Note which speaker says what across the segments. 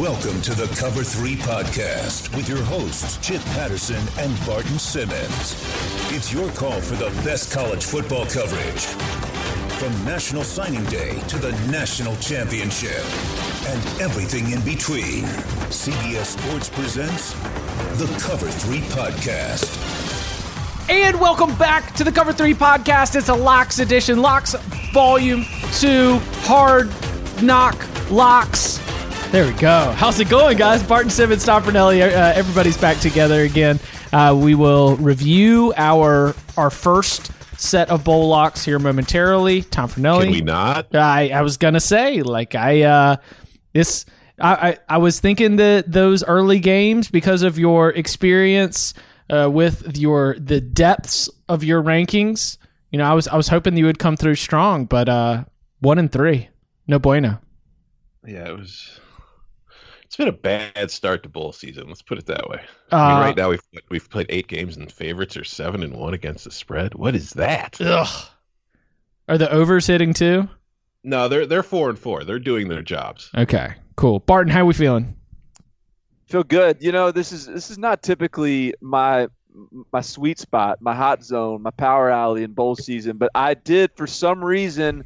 Speaker 1: Welcome to the Cover 3 podcast with your hosts, Chip Patterson and Barton Simmons. It's your call for the best college football coverage. From National Signing Day to the National Championship and everything in between, CBS Sports presents the Cover 3 podcast.
Speaker 2: And welcome back to the Cover 3 podcast. It's a Locks edition, Locks Volume 2, Hard Knock Locks. There we go. How's it going, guys? Barton Simmons, Tom Fornelli, uh, everybody's back together again. Uh, we will review our our first set of bowl locks here momentarily. Tom Fornelli.
Speaker 3: Can we not?
Speaker 2: I, I was gonna say, like I uh this I, I, I was thinking that those early games, because of your experience uh, with your the depths of your rankings, you know, I was I was hoping you would come through strong, but uh one and three. No bueno.
Speaker 3: Yeah, it was. It's been a bad start to bowl season. Let's put it that way. I mean,
Speaker 2: Uh,
Speaker 3: right now we've we've played eight games and favorites are seven and one against the spread. What is that?
Speaker 2: Ugh. Are the overs hitting too?
Speaker 3: No, they're they're four and four. They're doing their jobs.
Speaker 2: Okay, cool. Barton, how are we feeling?
Speaker 4: feel good. You know, this is this is not typically my my sweet spot, my hot zone, my power alley in bowl season, but I did for some reason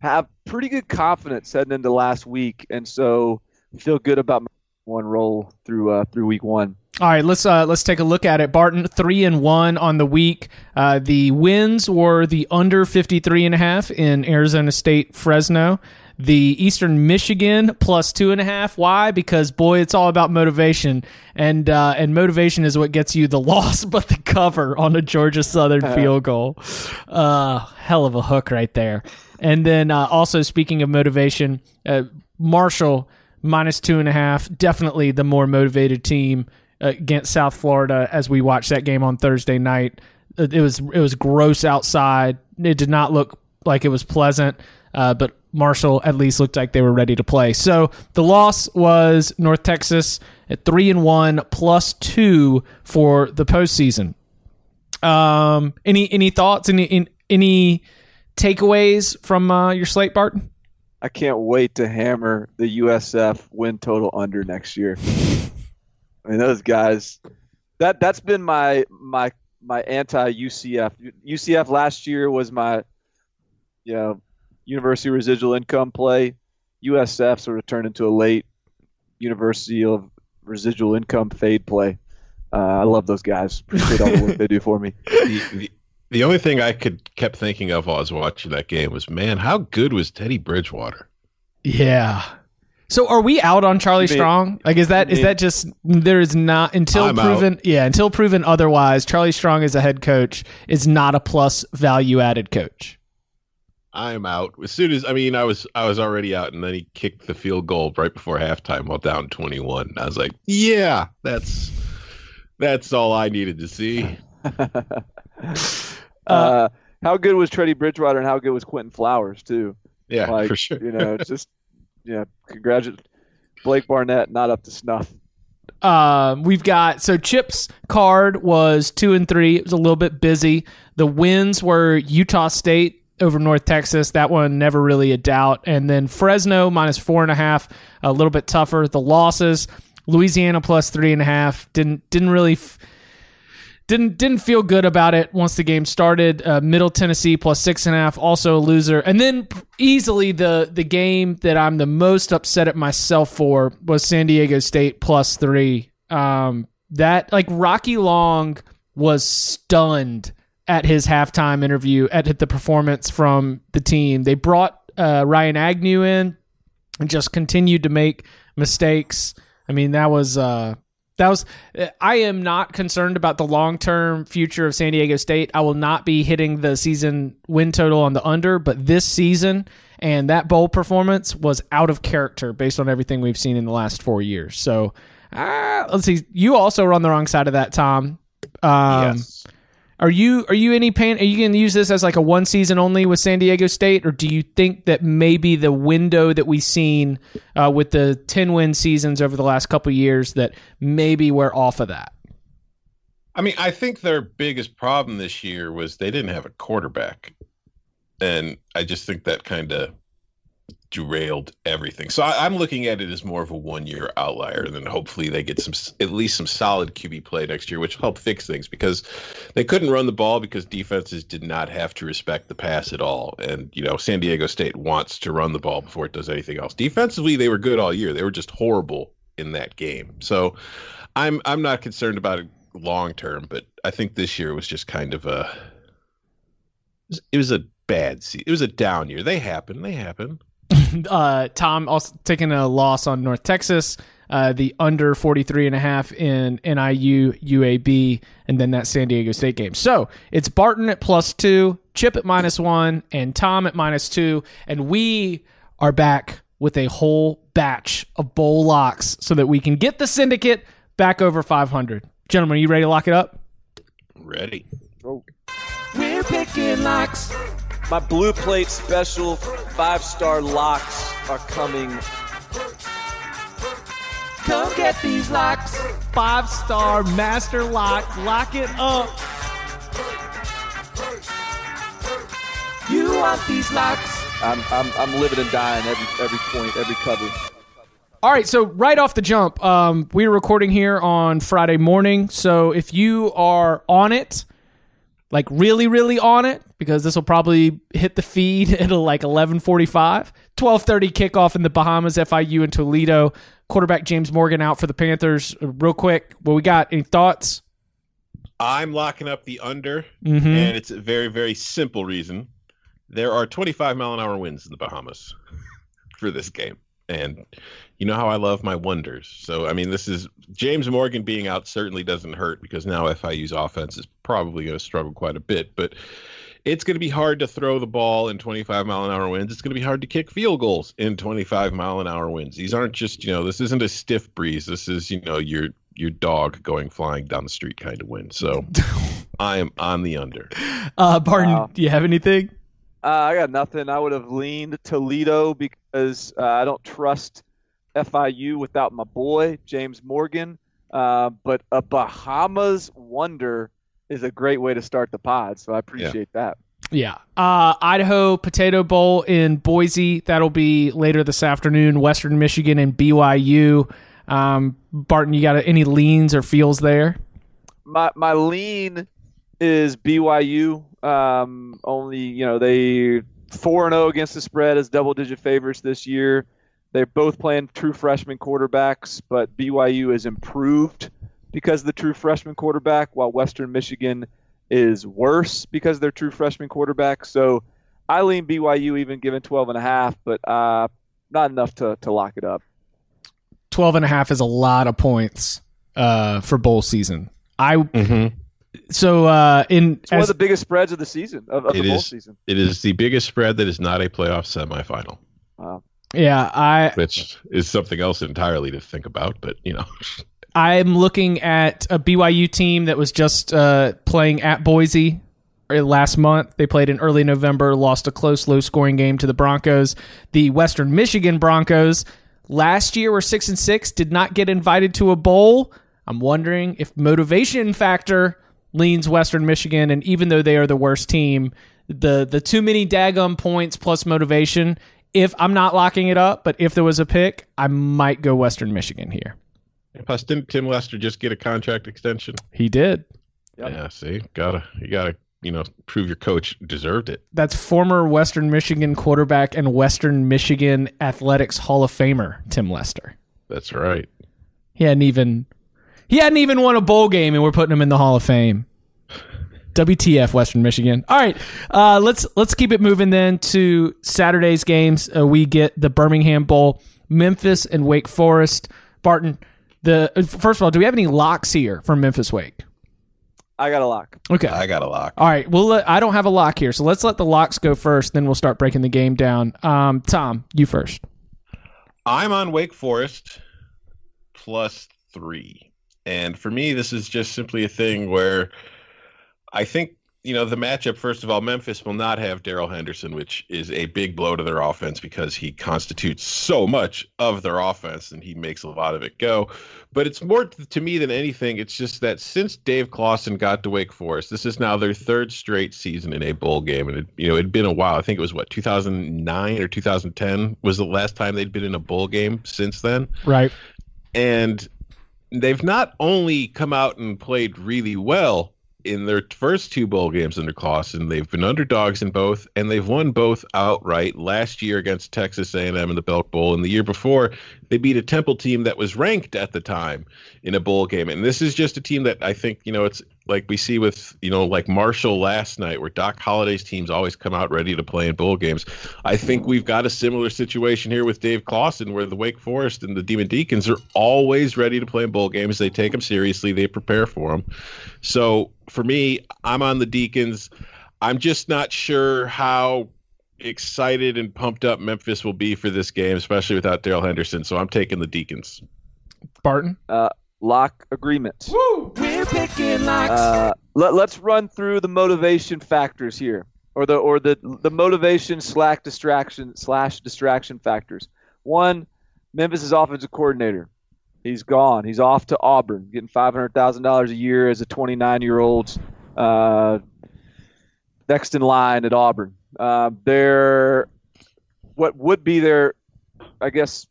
Speaker 4: have pretty good confidence heading into last week, and so feel good about my one roll through uh, through week one.
Speaker 2: All right, let's uh, let's take a look at it. Barton three and one on the week. Uh, the wins were the under 53 and a half in Arizona State, Fresno. The Eastern Michigan plus two and a half. Why? Because boy, it's all about motivation, and uh, and motivation is what gets you the loss, but the cover on a Georgia Southern field goal. Uh, hell of a hook right there. And then uh, also speaking of motivation, uh, Marshall minus two and a half. Definitely the more motivated team uh, against South Florida as we watched that game on Thursday night. Uh, It was it was gross outside. It did not look like it was pleasant, uh, but Marshall at least looked like they were ready to play. So the loss was North Texas at three and one plus two for the postseason. Um, any any thoughts? Any any takeaways from uh, your slate, Barton?
Speaker 4: I can't wait to hammer the USF win total under next year. I mean, those guys. That that's been my my my anti UCF. UCF last year was my, you know, university residual income play. USF sort of turned into a late university of residual income fade play. Uh, I love those guys. Appreciate all the work they do for me.
Speaker 3: The, the, the only thing I could kept thinking of while I was watching that game was, man, how good was Teddy Bridgewater?
Speaker 2: Yeah. So are we out on Charlie
Speaker 4: You mean-
Speaker 2: Strong? Like is that is
Speaker 4: you mean-
Speaker 2: that just there is not until
Speaker 3: I'm
Speaker 2: proven yeah, until proven otherwise, Charlie Strong as a head coach is not a plus value added coach.
Speaker 3: I'm out. As soon as I mean, I was I was already out, and then he kicked the field goal right before halftime while down 21. I was like, yeah, that's that's all I needed to see.
Speaker 4: Uh, how good was Teddy Bridgewater and how good was Quinton Flowers too?
Speaker 3: Yeah,
Speaker 4: like,
Speaker 3: for sure.
Speaker 4: you know, just yeah, congratulate Blake Barnett, not up to snuff.
Speaker 2: Um, we've got so Chip's card was two and three. It was a little bit busy. The wins were Utah State over North Texas. That one never really a doubt. And then Fresno minus four and a half, a little bit tougher. The losses, Louisiana plus three and a half. Didn't didn't really. F- didn't didn't feel good about it once the game started. Uh, Middle Tennessee plus six and a half, also a loser. And then easily the the game that I'm the most upset at myself for was San Diego State plus three. Um, that like Rocky Long was stunned at his halftime interview at the performance from the team. They brought uh, Ryan Agnew in and just continued to make mistakes. I mean, that was uh, that was. I am not concerned about the long term future of San Diego State. I will not be hitting the season win total on the under, but this season and that bowl performance was out of character based on everything we've seen in the last four years. So, uh, let's see. You also were on the wrong side of that, Tom. Um,
Speaker 3: yes.
Speaker 2: Are you are you any pain? Are you going to use this as like a one season only with San Diego State, or do you think that maybe the window that we've seen uh, with the ten win seasons over the last couple years that maybe we're off of that?
Speaker 3: I mean, I think their biggest problem this year was they didn't have a quarterback, and I just think that kind of derailed everything. So I, am looking at it as more of a one year outlier, and then hopefully they get some at least some solid QB play next year, which will help fix things because they couldn't run the ball because defenses did not have to respect the pass at all. And you know, San Diego State wants to run the ball before it does anything else. Defensively, they were good all year. They were just horrible in that game. So I'm I'm not concerned about it long term, but I think this year was just kind of a it was a bad season. It was a down year. They happen. They happen.
Speaker 2: uh, Tom also taking a loss on North Texas, uh, the under 43 and a half in NIU, UAB, and then that San Diego State game. So it's Barton at plus two, Chip at minus one, and Tom at minus two. And we are back with a whole batch of bowl locks so that we can get the syndicate back over 500. Gentlemen, are you ready to lock it up?
Speaker 3: Ready.
Speaker 4: Oh.
Speaker 2: We're picking locks.
Speaker 4: My blue plate special five star locks are coming.
Speaker 2: Come get these locks. Five star master lock. Lock it up. You want these locks?
Speaker 4: I'm, I'm, I'm living and dying every every point, every cover.
Speaker 2: All right, so right off the jump, um, we are recording here on Friday morning. So if you are on it, like really, really on it, because this will probably hit the feed at like 1145. 1230 kickoff in the Bahamas, FIU and Toledo. Quarterback James Morgan out for the Panthers. Real quick, what we got? Any thoughts?
Speaker 3: I'm locking up the under,
Speaker 2: Mhm.
Speaker 3: and it's a very, very simple reason. There are 25 mile an hour winds in the Bahamas for this game. And you know how I love my wonders. So, I mean, this is James Morgan being out certainly doesn't hurt because now FIU's offense is probably going to struggle quite a bit. But it's going to be hard to throw the ball in 25 mile an hour winds. It's going to be hard to kick field goals in 25 mile an hour winds. These aren't just, you know, this isn't a stiff breeze. This is, you know, your your dog going flying down the street kind of wind. So I am on the under.
Speaker 2: Uh, Barton,
Speaker 4: Wow.
Speaker 2: do you have anything?
Speaker 4: Uh, I got nothing. I would have leaned Toledo because uh, I don't trust FIU without my boy James Morgan. Uh, but a Bahamas wonder is a great way to start the pod, so I appreciate that.
Speaker 2: Yeah. Uh, Idaho Potato Bowl in Boise. That'll be later this afternoon. Western Michigan and BYU. Um, Barton, you got any leans or feels there?
Speaker 4: My my lean is BYU. Um, only you know they four and zero against the spread as double digit favorites this year. They're both playing true freshman quarterbacks, but BYU is improved because of the true freshman quarterback, while Western Michigan is worse because of their true freshman quarterback. So I lean BYU even given 12 and a half, but uh, not enough to, to lock it up.
Speaker 2: 12 and a half is a lot of points uh, for bowl season. I
Speaker 3: Mm-hmm.
Speaker 2: So uh, in
Speaker 4: It's one
Speaker 2: as,
Speaker 4: of the biggest spreads of the season, of, of
Speaker 3: It
Speaker 4: the bowl
Speaker 3: is.
Speaker 4: season.
Speaker 3: It is the biggest spread that is not a playoff semifinal,
Speaker 4: Wow.
Speaker 2: yeah, I
Speaker 3: which is something else entirely to think about. But you know,
Speaker 2: I'm looking at a BYU team that was just uh, playing at Boise uh, last month. They played in early November, lost a close, low scoring game to the Broncos. The Western Michigan Broncos last year were six and six, did not get invited to a bowl. I'm wondering if motivation factor leans Western Michigan, and even though they are the worst team, the the too many daggum points plus motivation. If I'm not locking it up, but if there was a pick, I might go Western Michigan here.
Speaker 3: plus didn't Tim Lester just get a contract extension?
Speaker 2: He did.
Speaker 4: Yep.
Speaker 3: Yeah, see, gotta you gotta you know prove your coach deserved it.
Speaker 2: That's former Western Michigan quarterback and Western Michigan Athletics Hall of Famer Tim Lester.
Speaker 3: That's right.
Speaker 2: He hadn't even he hadn't even won a bowl game, and we're putting him in the Hall of Fame. WTF, Western Michigan. All right, uh, let's let's keep it moving then to Saturday's games. Uh, we get the Birmingham Bowl, Memphis and Wake Forest. Barton, the uh, first of all, do we have any locks here from Memphis Wake?
Speaker 4: I got a lock.
Speaker 2: Okay,
Speaker 3: I got a lock.
Speaker 2: All right. Well, let, I don't have a lock here, so let's let the locks go first. Then we'll start breaking the game down. Um, Tom, you first.
Speaker 3: I'm on Wake Forest plus three. And for me, this is just simply a thing where I think you know, the matchup, first of all, Memphis will not have Darrell Henderson, which is a big blow to their offense because he constitutes so much of their offense and he makes a lot of it go. But it's more to me than anything, it's just that since Dave Clawson got to Wake Forest, this is now their third straight season in a bowl game. And, it, you know, it'd been a while. I think it was what, 2009 or 2010 was the last time they'd been in a bowl game since then.
Speaker 2: Right.
Speaker 3: And they've not only come out and played really well, in their first two bowl games under Clawson. They've been underdogs in both, and they've won both outright. Last year against Texas A&M in the Belk Bowl, and the year before they beat a Temple team that was ranked at the time in a bowl game. And this is just a team that I think you know it's like we see with you know like Marshall last night, where Doc Holliday's teams always come out ready to play in bowl games. I think we've got a similar situation here with Dave Clawson, where the Wake Forest and the Demon Deacons are always ready to play in bowl games. They take them seriously, they prepare for them. So for me, I'm on the Deacons. I'm just not sure how excited and pumped up Memphis will be for this game, especially without Darrell Henderson. So I'm taking the Deacons.
Speaker 2: Barton.
Speaker 4: Uh, lock agreement. Woo! We're picking locks. Uh, let, let's run through the motivation factors here, or the or the the motivation slash distraction slash distraction factors. One, Memphis' offensive coordinator. He's gone. He's off to Auburn, getting five hundred thousand dollars a year as a twenty nine year old. Uh, next in line at Auburn. Uh, their what would be their, I guess,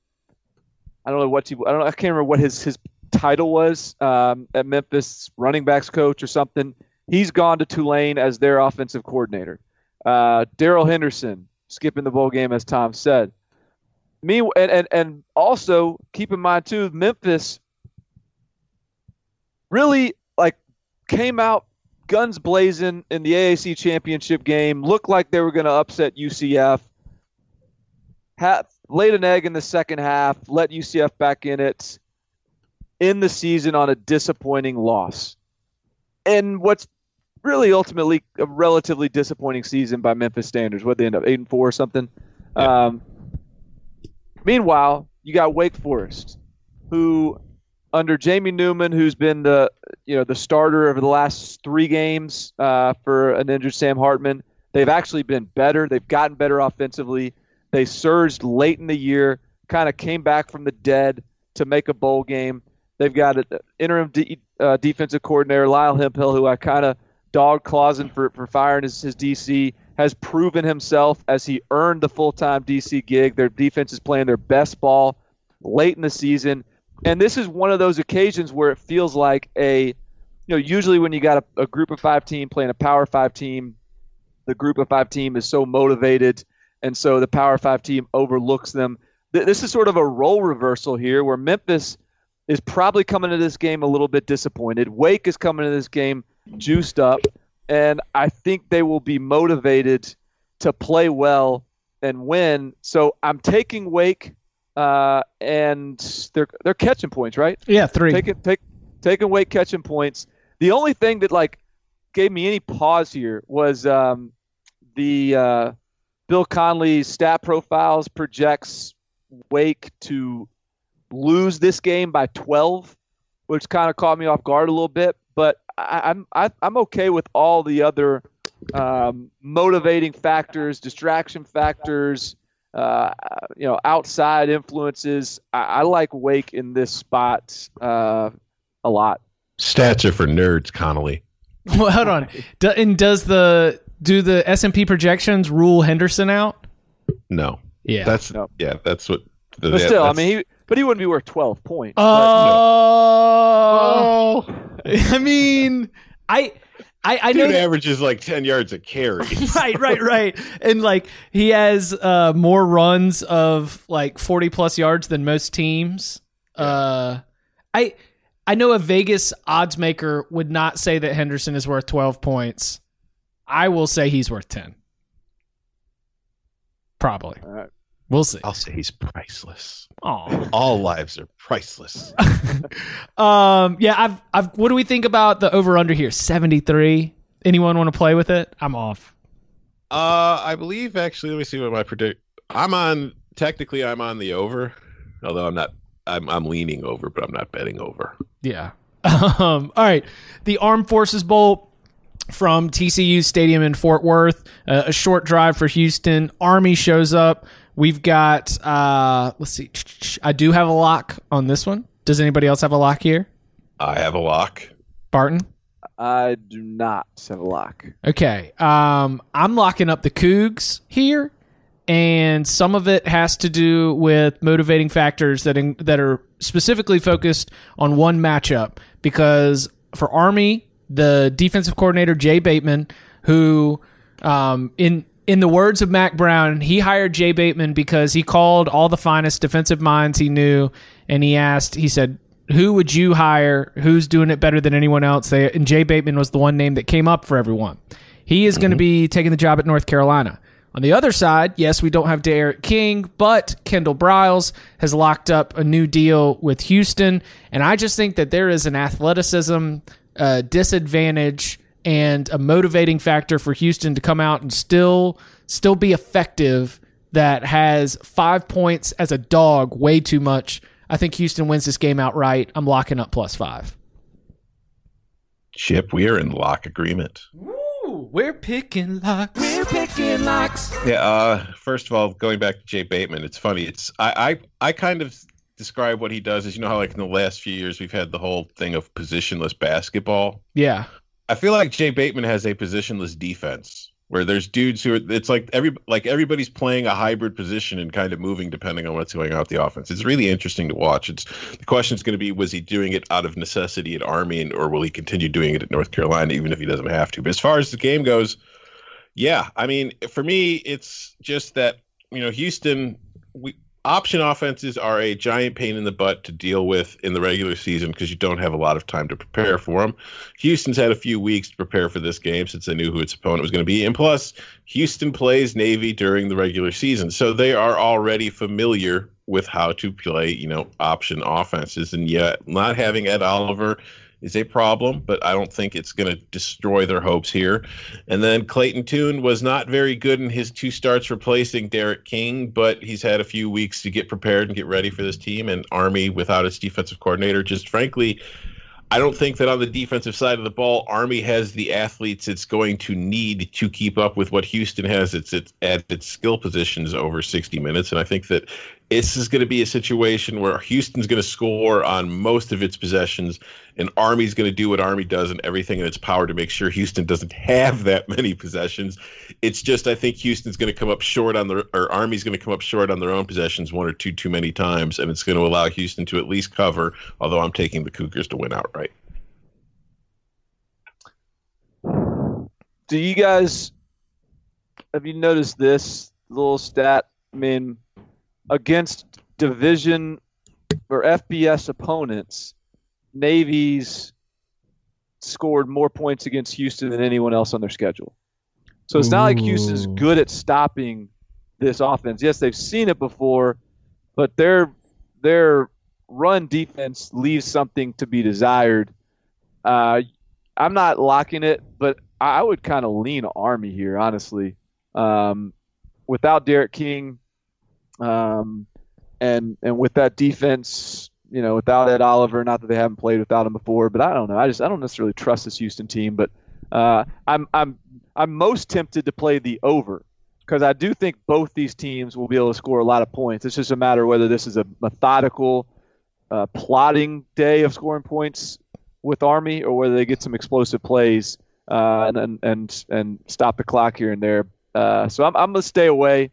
Speaker 4: I don't know what he, I don't I can't remember what his his title was um, at Memphis, running backs coach or something. He's gone to Tulane as their offensive coordinator. Uh, Darrell Henderson skipping the bowl game, as Tom said. Me and, and and also keep in mind too, Memphis really like came out guns blazing in the AAC championship game. Looked like they were going to upset UCF. Ha- laid an egg in the second half. Let UCF back in it in the season on a disappointing loss. And what's really ultimately a relatively disappointing season by Memphis standards. What they end up eight and four or something. Yeah. Um, meanwhile, you got Wake Forest, who under Jamie Newman, who's been the you know the starter over the last three games uh, for an injured Sam Hartman, they've actually been better. They've gotten better offensively. They surged late in the year, kind of came back from the dead to make a bowl game. They've got an interim de- uh, defensive coordinator, Lyle Hemphill, who I kind of dog Clawson for, for firing his, his DC, has proven himself as he earned the full time DC gig. Their defense is playing their best ball late in the season. And this is one of those occasions where it feels like a, you know, usually when you got a, a group of five team playing a power five team, the group of five team is so motivated. And so the power five team overlooks them. This is sort of a role reversal here where Memphis is probably coming to this game a little bit disappointed. Wake is coming to this game juiced up, and I think they will be motivated to play well and win. So I'm taking Wake, uh, and they're they're catching points, right?
Speaker 2: Yeah, three.
Speaker 4: Taking take, taking Wake catching points. The only thing that like gave me any pause here was um, the uh, Bill Connelly stat profiles projects Wake to lose this game by 12, which kind of caught me off guard a little bit. But I, I'm I, am i am okay with all the other um, motivating factors, distraction factors, uh, you know, outside influences. I, I, like Wake in this spot uh, a lot.
Speaker 3: Stats are for nerds, Connelly.
Speaker 2: Well, hold on. Do, and does the do the S and P projections rule Henderson out?
Speaker 3: No.
Speaker 2: Yeah.
Speaker 3: That's no. yeah. That's what.
Speaker 4: The, but still, I mean, he but he wouldn't be worth 12 points.
Speaker 2: Oh. But, I mean, I. I, I
Speaker 3: Dude
Speaker 2: know that,
Speaker 3: averages like 10 yards a carry.
Speaker 2: right, right, right. And like he has uh, more runs of like 40 plus yards than most teams. Yeah. Uh, I I know a Vegas odds maker would not say that Henderson is worth 12 points. I will say he's worth 10. Probably. We'll see.
Speaker 3: I'll say he's priceless.
Speaker 2: Oh,
Speaker 3: all lives are priceless.
Speaker 2: um, yeah, I've, I've. What do we think about the over under here? Seventy three. Anyone want to play with it? I'm off.
Speaker 3: Uh, I believe actually. Let me see what my predict. I'm on. Technically, I'm on the over, although I'm not. I'm I'm leaning over, but I'm not betting over.
Speaker 2: Yeah. Um. All right. The Armed Forces Bowl. from TCU Stadium in Fort Worth, uh, a short drive for Houston. Army shows up. We've got, uh, let's see, I do have a lock on this one. Does anybody else have a lock here?
Speaker 3: I have a lock.
Speaker 2: Barton?
Speaker 4: I do not have a lock.
Speaker 2: Okay. Um, I'm locking up the Cougs here, and some of it has to do with motivating factors that in, that are specifically focused on one matchup. Because for Army, the defensive coordinator Jay Bateman, who um, in in the words of Mack Brown, he hired Jay Bateman because he called all the finest defensive minds he knew, and he asked, he said, "Who would you hire? Who's doing it better than anyone else?" They, and Jay Bateman was the one name that came up for everyone. He is mm-hmm. going to be taking the job at North Carolina. On the other side, yes, we don't have D'Eriq King, but Kendall Briles has locked up a new deal with Houston, and I just think that there is an athleticism uh, disadvantage and a motivating factor for Houston to come out and still still be effective that has five points as a dog way too much. I think Houston wins this game outright. I'm locking up plus five.
Speaker 3: Chip, we are in lock agreement.
Speaker 2: Ooh, we're picking locks. We're picking locks.
Speaker 3: Yeah. Uh, first of all, going back to Jay Bateman, it's funny. It's I I, I kind of describe what he does is you know how like in the last few years we've had the whole thing of positionless basketball.
Speaker 2: Yeah.
Speaker 3: I feel like Jay Bateman has a positionless defense where there's dudes who are it's like every like everybody's playing a hybrid position and kind of moving depending on what's going on with the offense. It's really interesting to watch. It's the question is going to be was he doing it out of necessity at Army and, or will he continue doing it at North Carolina even if he doesn't have to? But as far as the game goes, yeah, I mean for me it's just that you know Houston we option offenses are a giant pain in the butt to deal with in the regular season because you don't have a lot of time to prepare for them. Houston's had a few weeks to prepare for this game since they knew who its opponent was going to be. And plus, Houston plays Navy during the regular season. So they are already familiar with how to play, you know, option offenses. And yet, not having Ed Oliver is a problem, but I don't think it's going to destroy their hopes here. And then Clayton Tune was not very good in his two starts replacing D'Eriq King, but he's had a few weeks to get prepared and get ready for this team. And Army, without its defensive coordinator, just frankly, I don't think that on the defensive side of the ball, Army has the athletes it's going to need to keep up with what Houston has its, its at its skill positions over 60 minutes. And I think that this is going to be a situation where Houston's going to score on most of its possessions, and Army's going to do what Army does and everything in its power to make sure Houston doesn't have that many possessions. It's just I think Houston's going to come up short on their or Army's going to come up short on their own possessions one or two too many times, and it's going to allow Houston to at least cover. Although I'm taking the Cougars to win outright.
Speaker 4: Do you guys have you noticed this little stat? I mean against division or FBS opponents, Navy's scored more points against Houston than anyone else on their schedule. So it's not Ooh. like Houston's good at stopping this offense. Yes, they've seen it before, but their their run defense leaves something to be desired. Uh, I'm not locking it, but I would kind of lean Army here, honestly. Um, without D'Eriq King, um, and and with that defense, you know, without Ed Oliver, not that they haven't played without him before, but I don't know. I just I don't necessarily trust this Houston team, but uh, I'm I'm I'm most tempted to play the over because I do think both these teams will be able to score a lot of points. It's just a matter of whether this is a methodical, uh, plotting day of scoring points with Army or whether they get some explosive plays uh, and, and and stop the clock here and there. Uh, so I'm I'm gonna stay away.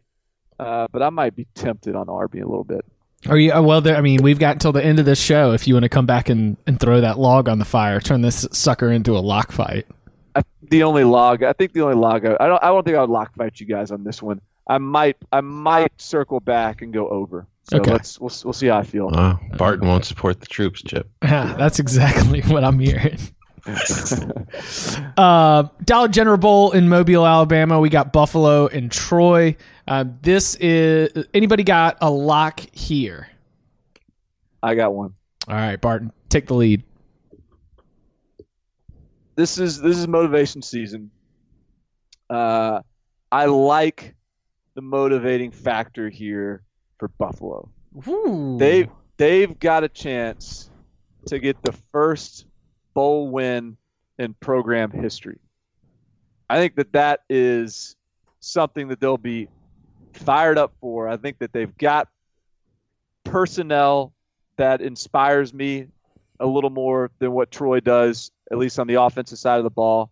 Speaker 4: Uh, but I might be tempted on Army a little bit.
Speaker 2: Are you? Uh, well, there, I mean, we've got until the end of this show if you want to come back and, and throw that log on the fire, turn this sucker into a lock fight.
Speaker 4: I, the only log, I think the only log, I, I don't, I don't think I would lock fight you guys on this one. I might, I might circle back and go over. So okay. let's, we'll, we'll see how I feel.
Speaker 3: Uh, Barton won't support the troops, Chip.
Speaker 2: Yeah, that's exactly what I'm hearing. uh, Dollar General Bowl in Mobile, Alabama. We got Buffalo and Troy. Uh, this is anybody got a lock here?
Speaker 4: I got one.
Speaker 2: All right, Barton, take the lead.
Speaker 4: This is this is motivation season. Uh, I like the motivating factor here for Buffalo.
Speaker 2: Ooh.
Speaker 4: They they've got a chance to get the first bowl win in program history. I think that that is something that they'll be fired up for. I think that they've got personnel that inspires me a little more than what Troy does, at least on the offensive side of the ball.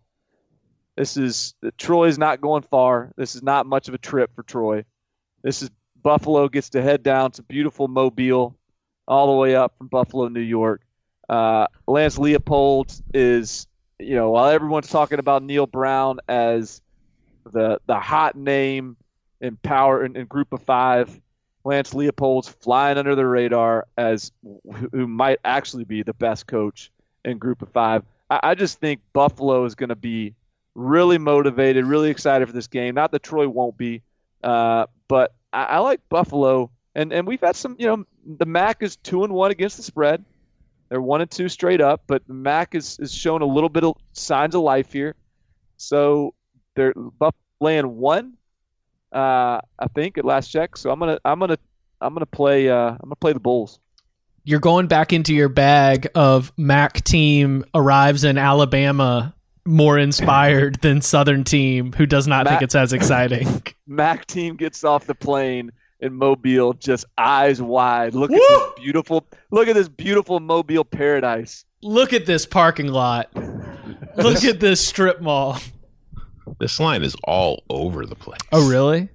Speaker 4: This is Troy's not going far. This is not much of a trip for Troy. This is Buffalo gets to head down to beautiful Mobile, all the way up from Buffalo, New York. Uh, Lance Leipold is, you know, while everyone's talking about Neal Brown as the the hot name in power in, in Group of Five, Lance Leipold's flying under the radar as who might actually be the best coach in Group of Five. I, I just think Buffalo is going to be really motivated, really excited for this game. Not that Troy won't be, uh, but I, I like Buffalo, and and we've had some. You know, the MAC is two and one against the spread. They're one and two straight up, but the MAC is is showing a little bit of signs of life here. So they're Buffalo laying one, uh, I think at last check. So I'm gonna I'm gonna I'm gonna play uh, I'm gonna play the Bulls.
Speaker 2: You're going back into your bag of MAC team arrives in Alabama more inspired than Southern team who does not
Speaker 4: Mac,
Speaker 2: think it's as exciting.
Speaker 4: MAC team gets off the plane in Mobile, just eyes wide. Look Woo! at this beautiful look at this beautiful Mobile paradise.
Speaker 2: Look at this parking lot. look at this strip mall.
Speaker 3: This line is all over the place.
Speaker 2: Oh really?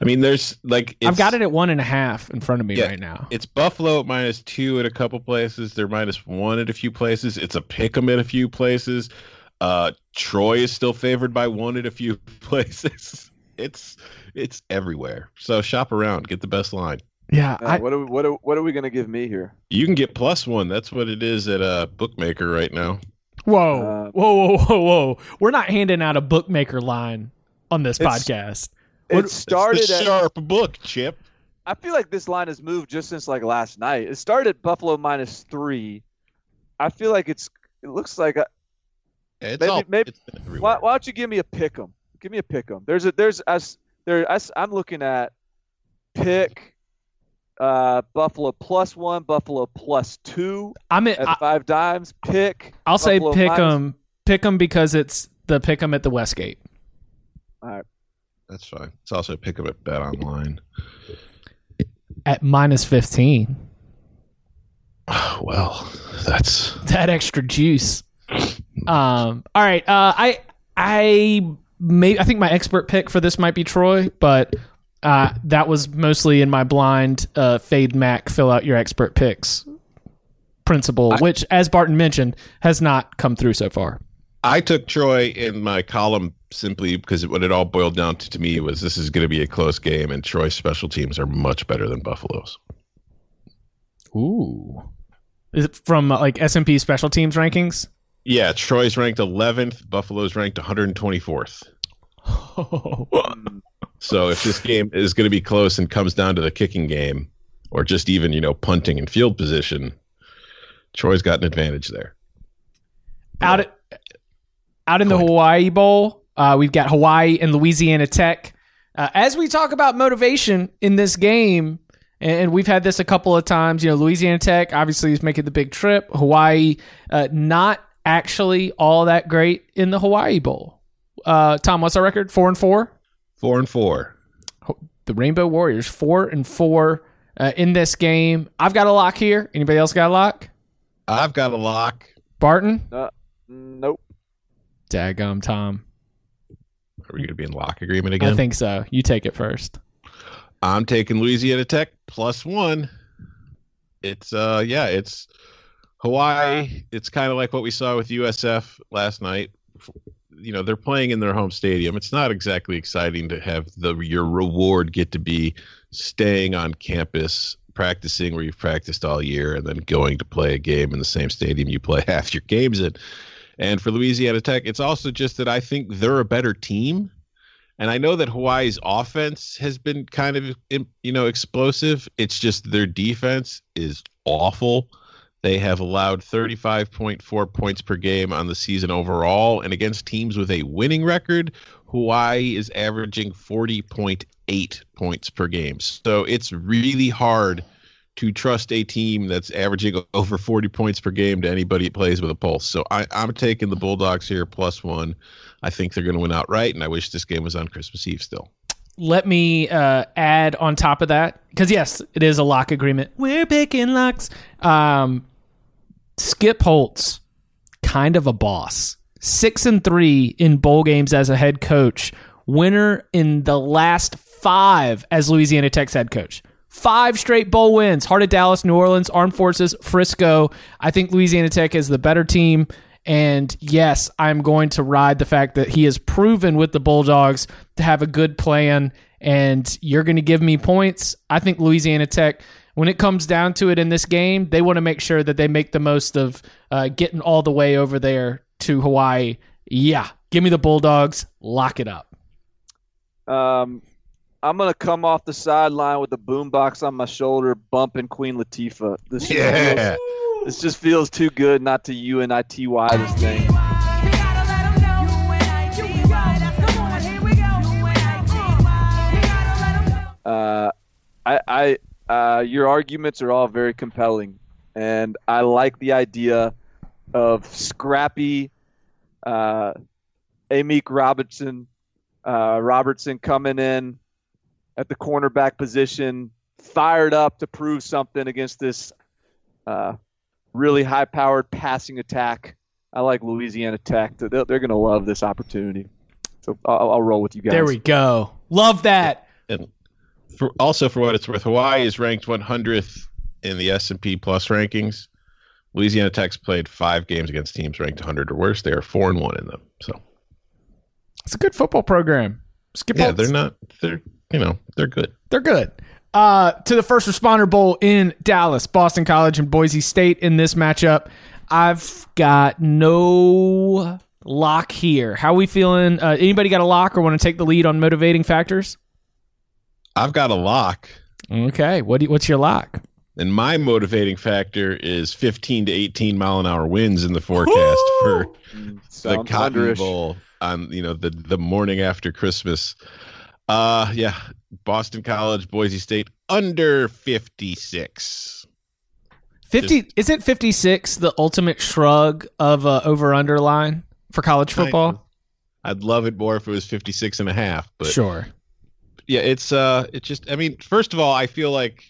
Speaker 3: I mean, there's like
Speaker 2: I've got it at one and a half in front of me yeah, right now.
Speaker 3: It's Buffalo at minus two at a couple places. They're minus one at a few places. It's a pick 'em at a few places. Uh, Troy is still favored by one at a few places. It's it's everywhere. So shop around, get the best line.
Speaker 2: Yeah.
Speaker 4: Uh, I, what are we, what are, what are we going to give me here?
Speaker 3: You can get plus one. That's what it is at a bookmaker right now.
Speaker 2: Whoa, uh, whoa, whoa, whoa, whoa! We're not handing out a bookmaker line on this podcast.
Speaker 4: It started
Speaker 3: it's the sharp at, book, Chip.
Speaker 4: I feel like this line has moved just since like last night. It started at Buffalo minus three. I feel like it's. It looks like a,
Speaker 3: it's maybe, all,
Speaker 4: maybe why, why, don't you give me a pick 'em? Give me a pick 'em. There's a there's as there as I'm looking at pick uh, Buffalo plus one, Buffalo plus two.
Speaker 2: I'm at,
Speaker 4: at five dimes. Pick.
Speaker 2: I'll Buffalo say pick them. Pick them because it's the pick them at the Westgate.
Speaker 4: All right.
Speaker 3: That's fine. It's also pick them at Bet Online.
Speaker 2: At minus fifteen.
Speaker 3: well, that's
Speaker 2: that extra juice. Um. All right. Uh. I. I. May, I think my expert pick for this might be Troy, but uh, that was mostly in my blind uh, fade MAC fill out your expert picks principle, I, which, as Barton mentioned, has not come through so far.
Speaker 3: I took Troy in my column simply because what it all boiled down to, to me was this is going to be a close game, and Troy's special teams are much better than Buffalo's.
Speaker 2: Ooh, is it from uh, like S and P special teams rankings?
Speaker 3: Yeah, Troy's ranked 11th. Buffalo's ranked 124th. so if this game is going to be close and comes down to the kicking game, or just even you know punting and field position, Troy's got an advantage there.
Speaker 2: Out at, out in the Hawaii Bowl, uh, we've got Hawaii and Louisiana Tech. Uh, as we talk about motivation in this game, and we've had this a couple of times. You know, Louisiana Tech obviously is making the big trip. Hawaii, uh, not actually all that great in the Hawaii Bowl. Uh, Tom, what's our record? Four and four.
Speaker 3: Four and four.
Speaker 2: The Rainbow Warriors, four and four uh, in this game. I've got a lock here. Anybody else got a lock?
Speaker 3: I've got a lock.
Speaker 2: Barton?
Speaker 4: Uh, nope.
Speaker 2: Daggum, Tom.
Speaker 3: Are we going to be in lock agreement again?
Speaker 2: I think so. You take it first.
Speaker 3: I'm taking Louisiana Tech plus one. It's uh yeah, it's Hawaii, it's kind of like what we saw with USF last night. You know, they're playing in their home stadium. It's not exactly exciting to have the your reward get to be staying on campus, practicing where you've practiced all year, and then going to play a game in the same stadium you play half your games in. And for Louisiana Tech, it's also just that I think they're a better team. And I know that Hawaii's offense has been kind of, you know, explosive. It's just their defense is awful. They have allowed 35.4 points per game on the season overall. And against teams with a winning record, Hawaii is averaging 40.8 points per game. So it's really hard to trust a team that's averaging over 40 points per game to anybody that plays with a pulse. So I, am taking the Bulldogs here plus one. I think they're going to win outright, and I wish this game was on Christmas Eve still.
Speaker 2: Let me uh, add on top of that because yes, it is a lock agreement. We're picking locks. Um, Skip Holtz, kind of a boss. Six and three in bowl games as a head coach. Winner in the last five as Louisiana Tech's head coach. Five straight bowl wins. Heart of Dallas, New Orleans, Armed Forces, Frisco. I think Louisiana Tech is the better team. And yes, I'm going to ride the fact that he has proven with the Bulldogs to have a good plan. And you're going to give me points. I think Louisiana Tech, when it comes down to it in this game, they want to make sure that they make the most of uh, getting all the way over there to Hawaii. Yeah, give me the Bulldogs. Lock it up.
Speaker 4: Um, I'm gonna come off the sideline with the boombox on my shoulder, bumping Queen Latifah. This just
Speaker 3: Yeah.
Speaker 4: feels, this just feels too good not to unity this thing. Uh, I, I uh, your arguments are all very compelling, and I like the idea of scrappy, uh, Amik Robertson, uh, Robertson coming in at the cornerback position, fired up to prove something against this uh, really high-powered passing attack. I like Louisiana Tech. They're, they're going to love this opportunity. So I'll, I'll roll with you guys.
Speaker 2: There we go. Love that.
Speaker 3: And for, also, for what it's worth, Hawaii is ranked 100th in the S&P Plus rankings. Louisiana Tech's played five games against teams ranked 100 or worse. They are four and one in them. So
Speaker 2: It's a good football program. Skip
Speaker 3: yeah,
Speaker 2: Holtz.
Speaker 3: they're not. They're you know they're good.
Speaker 2: They're good. Uh, to the first responder bowl in Dallas, Boston College and Boise State in this matchup. I've got no lock here. How we feeling? Uh, anybody got a lock or want to take the lead on motivating factors?
Speaker 3: I've got a lock,
Speaker 2: Okay, what do you, what's your lock?
Speaker 3: and my motivating factor is 15 to 18 mile an hour winds in the forecast for the
Speaker 4: Sounds
Speaker 3: Cotton
Speaker 4: underish.
Speaker 3: Bowl on you know the the morning after Christmas. Uh yeah, Boston College, Boise State under 56.
Speaker 2: Fifty isn't fifty six the ultimate shrug of uh, over under line for college football?
Speaker 3: I'd love it more if it was 56 and a half, but
Speaker 2: sure.
Speaker 3: Yeah, it's uh it just I mean, first of all, I feel like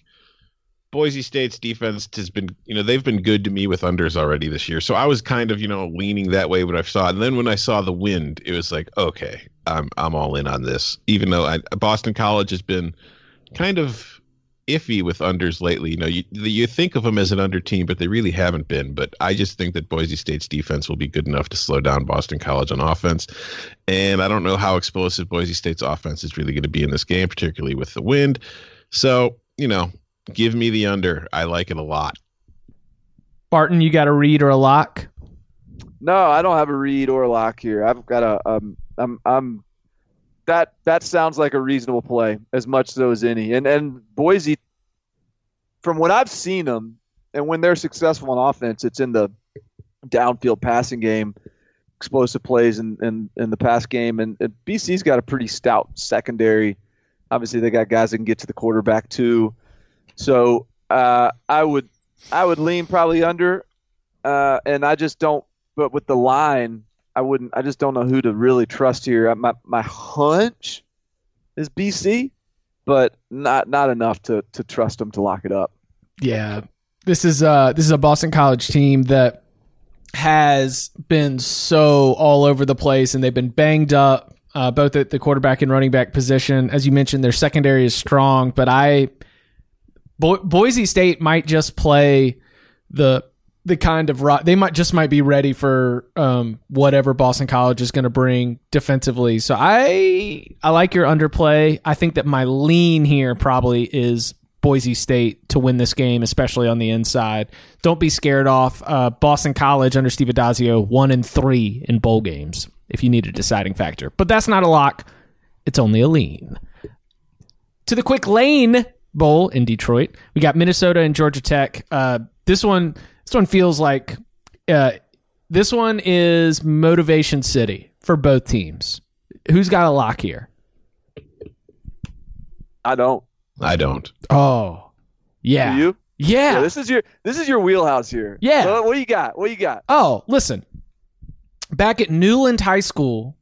Speaker 3: Boise State's defense has been, you know, they've been good to me with unders already this year. So I was kind of, you know, leaning that way when I saw it. And then when I saw the wind, it was like, okay, I'm I'm all in on this. Even though I, Boston College has been kind of iffy with unders lately. You know, you you think of them as an under team, but they really haven't been. But I just think that Boise State's defense will be good enough to slow down Boston College on offense. And I don't know how explosive Boise State's offense is really going to be in this game, particularly with the wind. So, you know, give me the under. I like it a lot.
Speaker 2: Barton, you got a read or a lock?
Speaker 4: No, I don't have a read or a lock here. I've got a um I'm I'm that that sounds like a reasonable play as much so as any. And and Boise from what I've seen them and when they're successful on offense, it's in the downfield passing game, explosive plays in in, in the pass game and, and BC's got a pretty stout secondary. Obviously they got guys that can get to the quarterback too. So uh, I would I would lean probably under uh, and I just don't but with the line, I wouldn't. I just don't know who to really trust here. My my hunch is BC, but not not enough to to trust them to lock it up.
Speaker 2: Yeah. This is uh this is a Boston College team that has been so all over the place and they've been banged up uh, both at the quarterback and running back position. As you mentioned, their secondary is strong, but I Bo- Boise State might just play the the kind of ro- they might just might be ready for um, whatever Boston College is going to bring defensively. So I I like your underplay. I think that my lean here probably is Boise State to win this game, especially on the inside. Don't be scared off. Uh, Boston College under Steve Addazio one and three in bowl games. If you need a deciding factor, but that's not a lock. It's only a lean. To the quick lane bowl in Detroit, we got Minnesota and Georgia Tech. Uh, this one, this one feels like uh, this one is motivation city for both teams. Who's got a lock here?
Speaker 4: I don't.
Speaker 3: I don't.
Speaker 2: Oh, yeah,
Speaker 4: Do you?
Speaker 2: yeah.
Speaker 4: This is your this is your wheelhouse here.
Speaker 2: Yeah.
Speaker 4: So what do you got? What do you got?
Speaker 2: Oh, listen. Back at Newland High School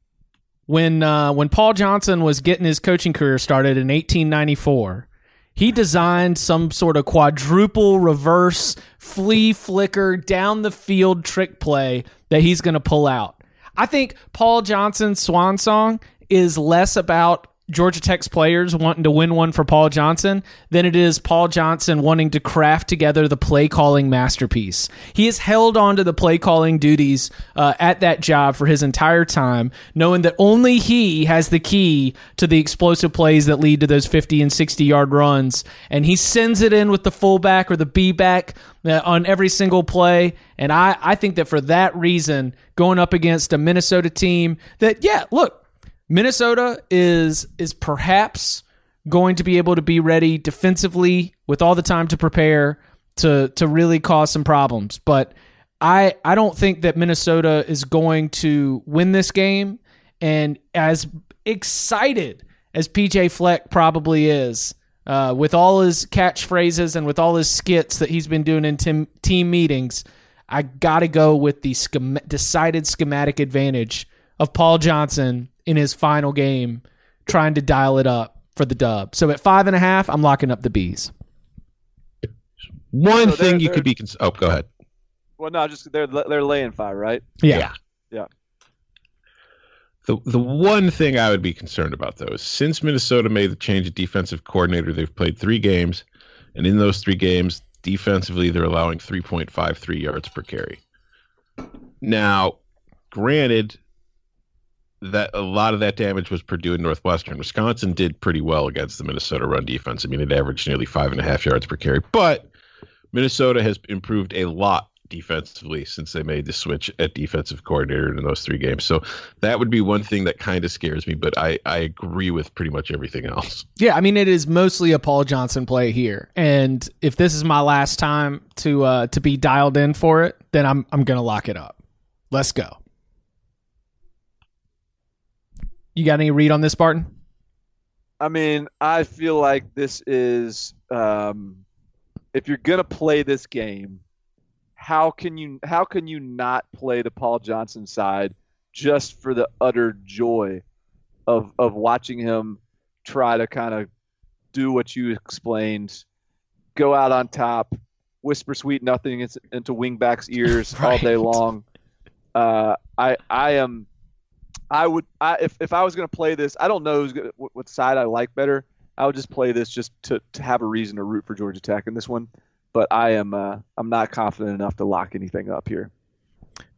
Speaker 2: when uh, when Paul Johnson was getting his coaching career started in 1894, he designed some sort of quadruple reverse flea flicker down the field trick play that he's going to pull out. I think Paul Johnson's swan song is less about Georgia Tech's players wanting to win one for Paul Johnson than it is Paul Johnson wanting to craft together the play calling masterpiece. He has held on to the play calling duties uh, at that job for his entire time, knowing that only he has the key to the explosive plays that lead to those 50 and 60 yard runs. And he sends it in with the fullback or the B back uh, on every single play. And I, I think that for that reason, going up against a Minnesota team that, yeah, look, Minnesota is is perhaps going to be able to be ready defensively with all the time to prepare to to really cause some problems. But I I don't think that Minnesota is going to win this game. And as excited as PJ Fleck probably is, uh, with all his catchphrases and with all his skits that he's been doing in team, team meetings, I got to go with the schem- decided schematic advantage of Paul Johnson in his final game, trying to dial it up for the dub. So at five and a half, I'm locking up the bees.
Speaker 3: One
Speaker 4: So
Speaker 3: thing
Speaker 4: they're-
Speaker 3: you
Speaker 4: they're-
Speaker 3: could be. Cons- oh, go ahead.
Speaker 4: Well, no, just they're they're laying five, right?
Speaker 2: Yeah. Yeah.
Speaker 3: The the one thing I would be concerned about though is since Minnesota made the change of defensive coordinator, they've played three games, and in those three games, defensively they're allowing 3.53 yards per carry. Now, granted, that a lot of that damage was Purdue and Northwestern. Wisconsin did pretty well against the Minnesota run defense. I mean, it averaged nearly five and a half yards per carry, but Minnesota has improved a lot defensively since they made the switch at defensive coordinator in those three games. So that would be one thing that kind of scares me, but I, I agree with pretty much everything else.
Speaker 2: Yeah, I mean it is mostly a Paul Johnson play here, and if this is my last time to uh, to be dialed in for it, then I'm I'm gonna lock it up. Let's go. You got any read on this, Barton?
Speaker 4: I mean, I feel like this is um, if you're gonna play this game, how can you how can you not play the Paul Johnson side just for the utter joy of of watching him try to kind of do what you explained, go out on top, whisper sweet nothing into- into wingbacks' ears all day long. Uh, I I am I would I if, if I was going to play this, I don't know who's gonna, what, what side I like better. I would just play this just to, to have a reason to root for Georgia Tech in this one. But I am uh, I'm not confident enough to lock anything up here.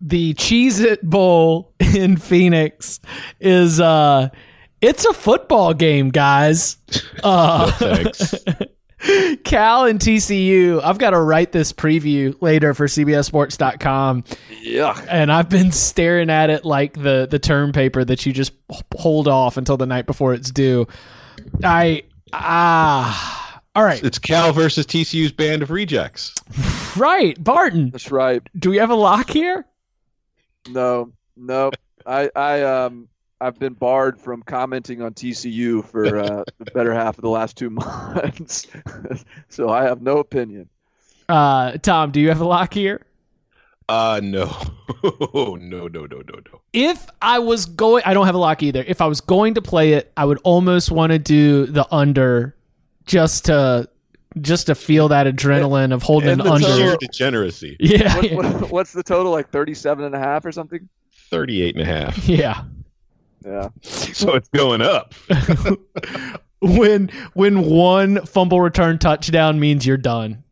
Speaker 2: The Cheez It Bowl in Phoenix is uh it's a football game, guys. Uh,
Speaker 3: Thanks.
Speaker 2: Cal and TCU. I've got to write this preview later for CBSSports.com.
Speaker 4: Yeah.
Speaker 2: and I've been staring at it like the the term paper that you just hold off until the night before it's due. I ah all right
Speaker 3: it's Cal versus TCU's band of rejects.
Speaker 2: right Barton.
Speaker 4: That's right.
Speaker 2: Do we have a lock here?
Speaker 4: No, no. I I um I've been barred from commenting on TCU for uh, the better half of the last two months, so I have no opinion.
Speaker 2: Uh, Tom, do you have a lock here?
Speaker 3: Uh no. no, no, no, no, no.
Speaker 2: If I was going, I don't have a lock either. If I was going to play it, I would almost want to do the under, just to just to feel that adrenaline of holding
Speaker 3: And
Speaker 2: an
Speaker 3: the
Speaker 2: under.
Speaker 3: sheer degeneracy.
Speaker 2: Yeah,
Speaker 4: What, what, what's the total? Like 37 and a half or something?
Speaker 3: 38 and a half.
Speaker 2: yeah.
Speaker 4: Yeah.
Speaker 3: So it's going up.
Speaker 2: when when one fumble return touchdown means you're done.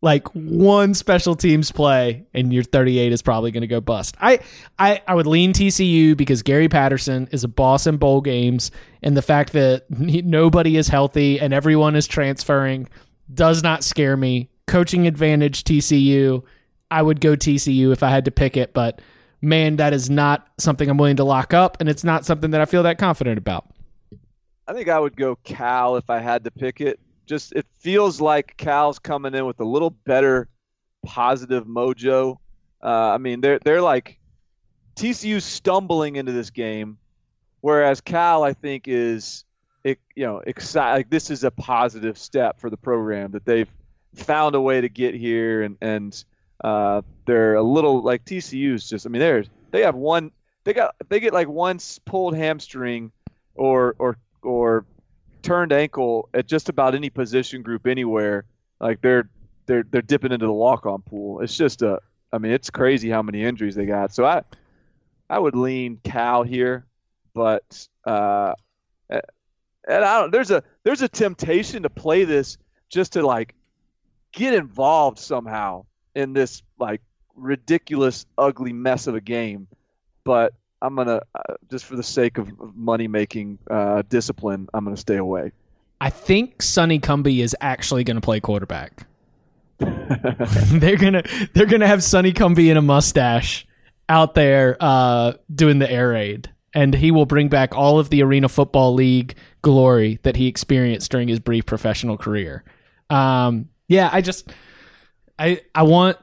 Speaker 2: Like one special teams play and your 38 is probably going to go bust. I, I I would lean TCU because Gary Patterson is a boss in bowl games and the fact that he- nobody is healthy and everyone is transferring does not scare me. Coaching advantage TCU. I would go TCU if I had to pick it, but man, that is not something I'm willing to lock up and it's not something that I feel that confident about.
Speaker 4: I think I would go Cal if I had to pick it. Just it feels like Cal's coming in with a little better positive mojo. Uh, I mean, they're they're like TCU stumbling into this game, whereas Cal I think is it, you know excited. Like this is a positive step for the program that they've found a way to get here, and and uh, they're a little like TCU's just. I mean, they're they have one they got they get like one pulled hamstring or or or turned ankle at just about any position group anywhere, like they're they're they're dipping into the walk on pool. It's just a I mean, it's crazy how many injuries they got. So I I would lean Cal here, but uh, and I don't. There's a there's a temptation to play this just to like get involved somehow in this like ridiculous, ugly mess of a game. But I'm gonna uh, just for the sake of money making uh, discipline, I'm gonna stay away.
Speaker 2: I think Sonny Cumbie is actually to play quarterback. they're gonna they're gonna have Sonny Cumbie in a mustache out there uh, doing the air raid, and he will bring back all of the Arena Football League glory that he experienced during his brief professional career. Um, yeah, I just I I want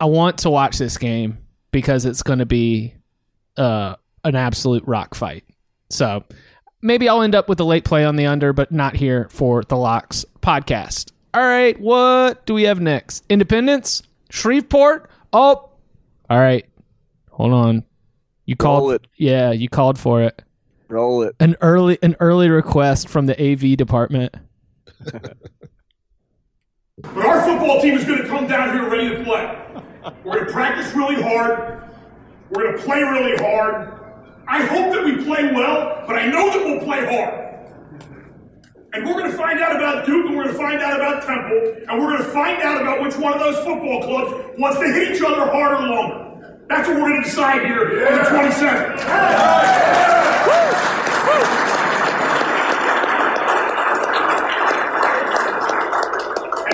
Speaker 2: I want to watch this game because it's going to be uh, an absolute rock fight. So maybe I'll end up with a late play on the under, but not here for the Locks podcast. All right, what do we have next? Independence, Shreveport. Oh, all right. Hold on. You called
Speaker 4: Roll it.
Speaker 2: Yeah, you called for it.
Speaker 4: Roll it.
Speaker 2: An early an early request from the AV department.
Speaker 5: But our football team is going to come down here ready to play. We're going to practice really hard. We're going to play really hard. I hope that we play well, but I know that we'll play hard. And we're going to find out about Duke, and we're going to find out about Temple, and we're going to find out about which one of those football clubs wants to hit each other harder longer. That's what we're going to decide here on the 27th.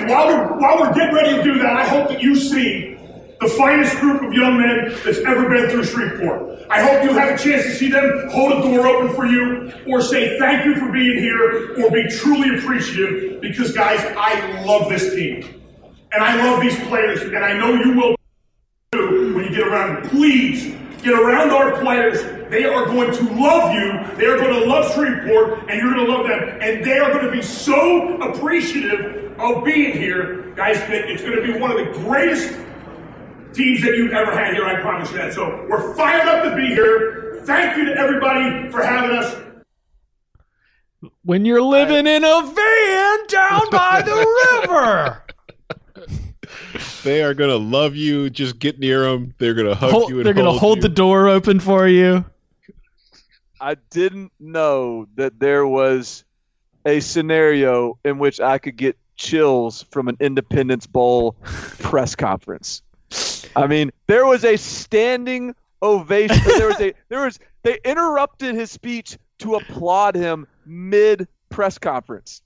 Speaker 5: While we're, while we're getting ready to do that, I hope that you see the finest group of young men that's ever been through Shreveport. I hope you have a chance to see them hold a door open for you or say thank you for being here or be truly appreciative because, guys, I love this team. And I love these players, and I know you will too when you get around. Please get around our players. They are going to love you. They are going to love Shreveport, and you're going to love them. And they are going to be so appreciative of being here, guys. that It's going to be one of the greatest teams that you've ever had here. I promise you that. So we're fired up to be here. Thank you to everybody for having us.
Speaker 2: When you're living in a van down by the river.
Speaker 3: They are gonna love you. Just get near them. They're gonna hug
Speaker 2: Hold-
Speaker 3: you. And
Speaker 2: they're going to hold
Speaker 3: you.
Speaker 2: the door open for you.
Speaker 4: I didn't know that there was a scenario in which I could get chills from an Independence Bowl press conference. I mean, there was a standing ovation. There was a there was they interrupted his speech to applaud him mid press conference.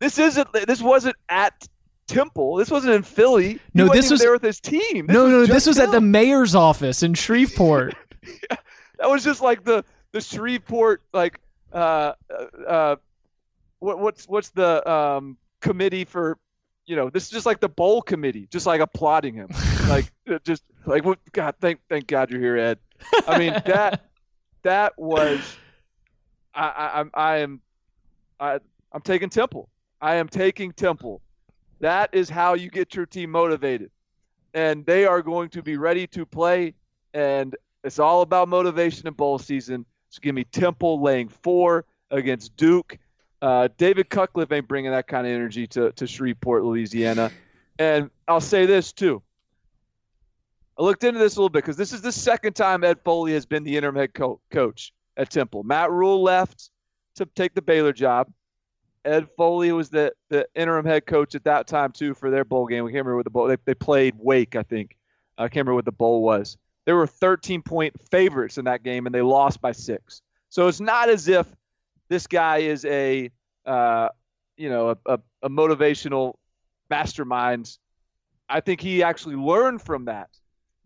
Speaker 4: This isn't this wasn't at Temple. This wasn't in Philly.
Speaker 2: No, this was-
Speaker 4: there with his team. This
Speaker 2: no, no, this was at the mayor's office in Shreveport.
Speaker 4: that was just like the the Shreveport like uh uh what what's what's the um committee for you know this is just like the bowl committee just like applauding him. Like uh, just like what God thank thank God you're here Ed. I mean that that was I I I'm I am I I'm taking Temple. I am taking Temple. That is how you get your team motivated. And they are going to be ready to play and it's all about motivation in bowl season. So give me Temple laying four against Duke. Uh, David Cutcliffe ain't bringing that kind of energy to, to Shreveport, Louisiana. And I'll say this too. I looked into this a little bit because this is the second time Ed Foley has been the interim head co- coach at Temple. Matt Rhule left to take the Baylor job. Ed Foley was the, the interim head coach at that time too for their bowl game. We can't remember what the bowl they, they played Wake, I think. I can't remember what the bowl was. They were 13 point favorites in that game and they lost by six. So it's not as if this guy is a uh, you know a, a, a motivational mastermind. I think he actually learned from that.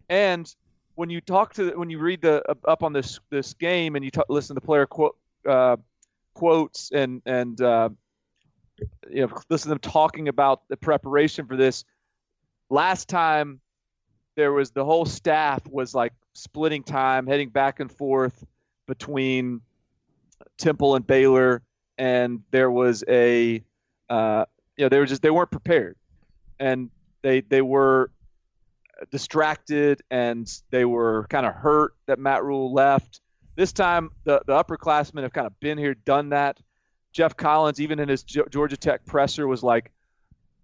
Speaker 4: And when you talk to when you read the up on this this game and you talk, listen to player quote uh, quotes and and uh, you know listen to them talking about the preparation for this. Last time there was the whole staff was like splitting time, heading back and forth between Temple and Baylor, and there was a uh, you know they were just they weren't prepared, and they they were distracted and they were kind of hurt that Matt Rhule left. This time, the, the upperclassmen have kind of been here, done that. Geoff Collins, even in his Georgia Tech presser, was like,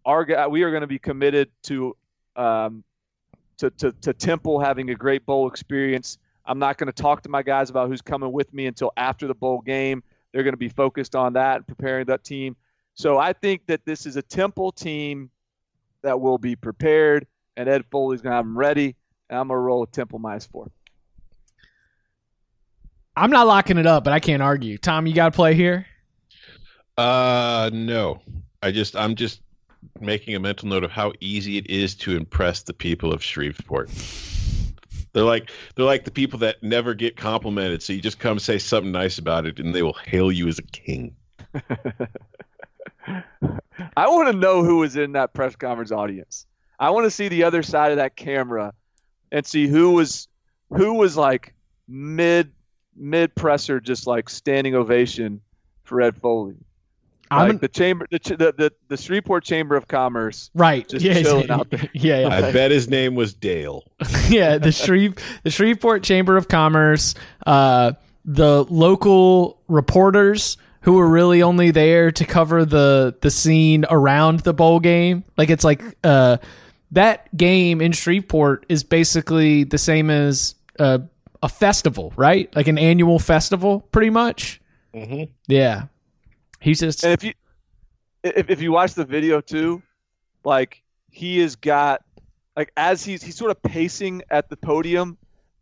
Speaker 4: "Our guy, we are going to be committed to, um, to, to, to Temple having a great bowl experience. I'm not going to talk to my guys about who's coming with me until after the bowl game. They're going to be focused on that and preparing that team. So I think that this is a Temple team that will be prepared, and Ed Foley's going to have them ready. And I'm going to roll with Temple minus four.
Speaker 2: I'm not locking it up, but I can't argue. Tom, you got to play here.
Speaker 3: Uh, no. I just I'm just making a mental note of how easy it is to impress the people of Shreveport. They're like they're like the people that never get complimented, so you just come say something nice about it, and they will hail you as a king.
Speaker 4: I want to know who was in that press conference audience. I want to see the other side of that camera and see who was who was like mid mid presser, just like standing ovation for Ed Foley. Like
Speaker 2: I'm
Speaker 4: the chamber, the, the the the Shreveport Chamber of Commerce,
Speaker 2: right.
Speaker 4: just
Speaker 2: yeah,
Speaker 4: chilling out there.
Speaker 2: yeah, yeah.
Speaker 3: I bet his name was Dale.
Speaker 2: yeah, the Shreve the Shreveport Chamber of Commerce, uh, the local reporters who were really only there to cover the the scene around the bowl game. Like it's like uh, that game in Shreveport is basically the same as uh, a festival, right? Like an annual festival, pretty much.
Speaker 3: Mm-hmm.
Speaker 2: Yeah, he's just
Speaker 4: And if you if, if you watch the video too, like he has got like as he's he's sort of pacing at the podium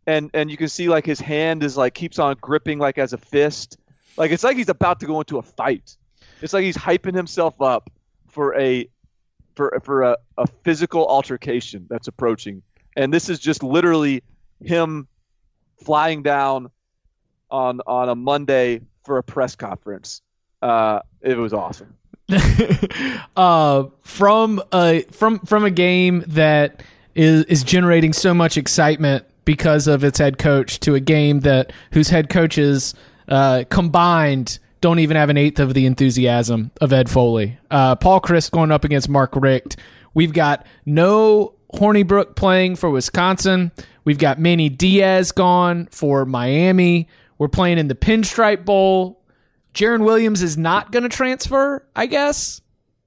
Speaker 4: and and you can see like his hand is like keeps on gripping like as a fist. Like it's like he's about to go into a fight. It's like he's hyping himself up for a for for a, a physical altercation that's approaching. And this is just literally him flying down on on a Monday for a press conference. Uh, it was awesome.
Speaker 2: uh, from a from from a game that is is generating so much excitement because of its head coach to a game that whose head coaches uh, combined don't even have an eighth of the enthusiasm of Ed Foley. Uh, Paul Chryst going up against Mark Richt. We've got no Hornibrook playing for Wisconsin. We've got Manny Diaz gone for Miami. We're playing in the Pinstripe Bowl. Jarren Williams is not going to transfer, I guess.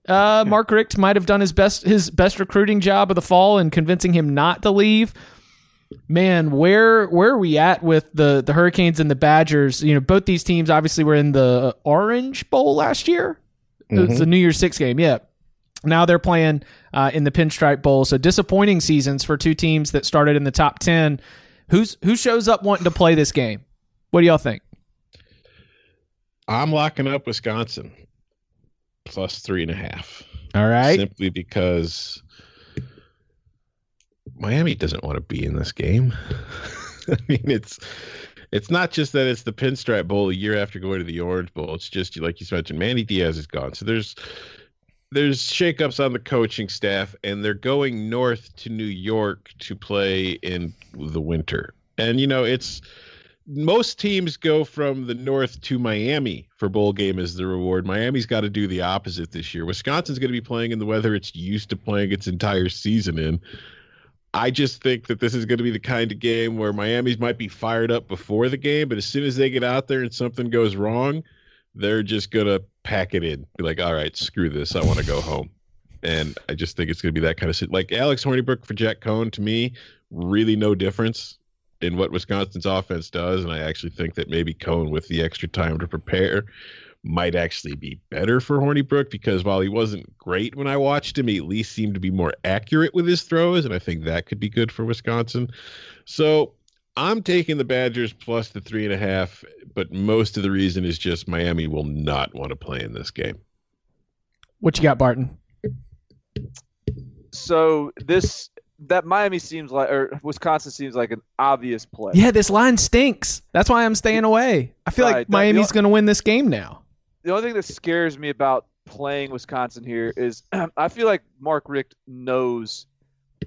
Speaker 2: Uh, Mark Richt might have done his best his best recruiting job of the fall and convincing him not to leave. Man, where where are we at with the the Hurricanes and the Badgers? You know, both these teams obviously were in the Orange Bowl last year. It was the New Year's Six game, yeah. Now they're playing uh, in the Pinstripe Bowl. So disappointing seasons for two teams that started in the top ten. Who's who shows up wanting to play this game? What do y'all think?
Speaker 3: I'm locking up Wisconsin plus three and a half.
Speaker 2: All right.
Speaker 3: Simply because Miami doesn't want to be in this game. I mean, it's it's not just that it's the Pinstripe Bowl a year after going to the Orange Bowl. It's just like you mentioned, Manny Diaz is gone. So there's there's shakeups on the coaching staff, and they're going north to New York to play in the winter. And you know, it's most teams go from the north to Miami for bowl game as the reward. Miami's got to do the opposite this year. Wisconsin's going to be playing in the weather it's used to playing its entire season in. I just think that this is going to be the kind of game where Miami's might be fired up before the game, but as soon as they get out there and something goes wrong, they're just going to pack it in. Be like, all right, screw this. I want to go home. And I just think it's going to be that kind of. Like Alex Hornibrook for Jack Coan, to me, really no difference in what Wisconsin's offense does. And I actually think that maybe Coan, with the extra time to prepare, might actually be better for Hornibrook because while he wasn't great when I watched him, he at least seemed to be more accurate with his throws. And I think that could be good for Wisconsin. So I'm taking the Badgers plus the three and a half, but most of the reason is just Miami will not want to play in this game.
Speaker 2: What you got, Barton?
Speaker 4: So this that Miami seems like or Wisconsin seems like an obvious play.
Speaker 2: Yeah, this line stinks. That's why I'm staying away. I feel
Speaker 4: Right,
Speaker 2: like Miami's going to win this game now.
Speaker 4: the only thing that scares me about playing Wisconsin here is I feel like Mark Richt knows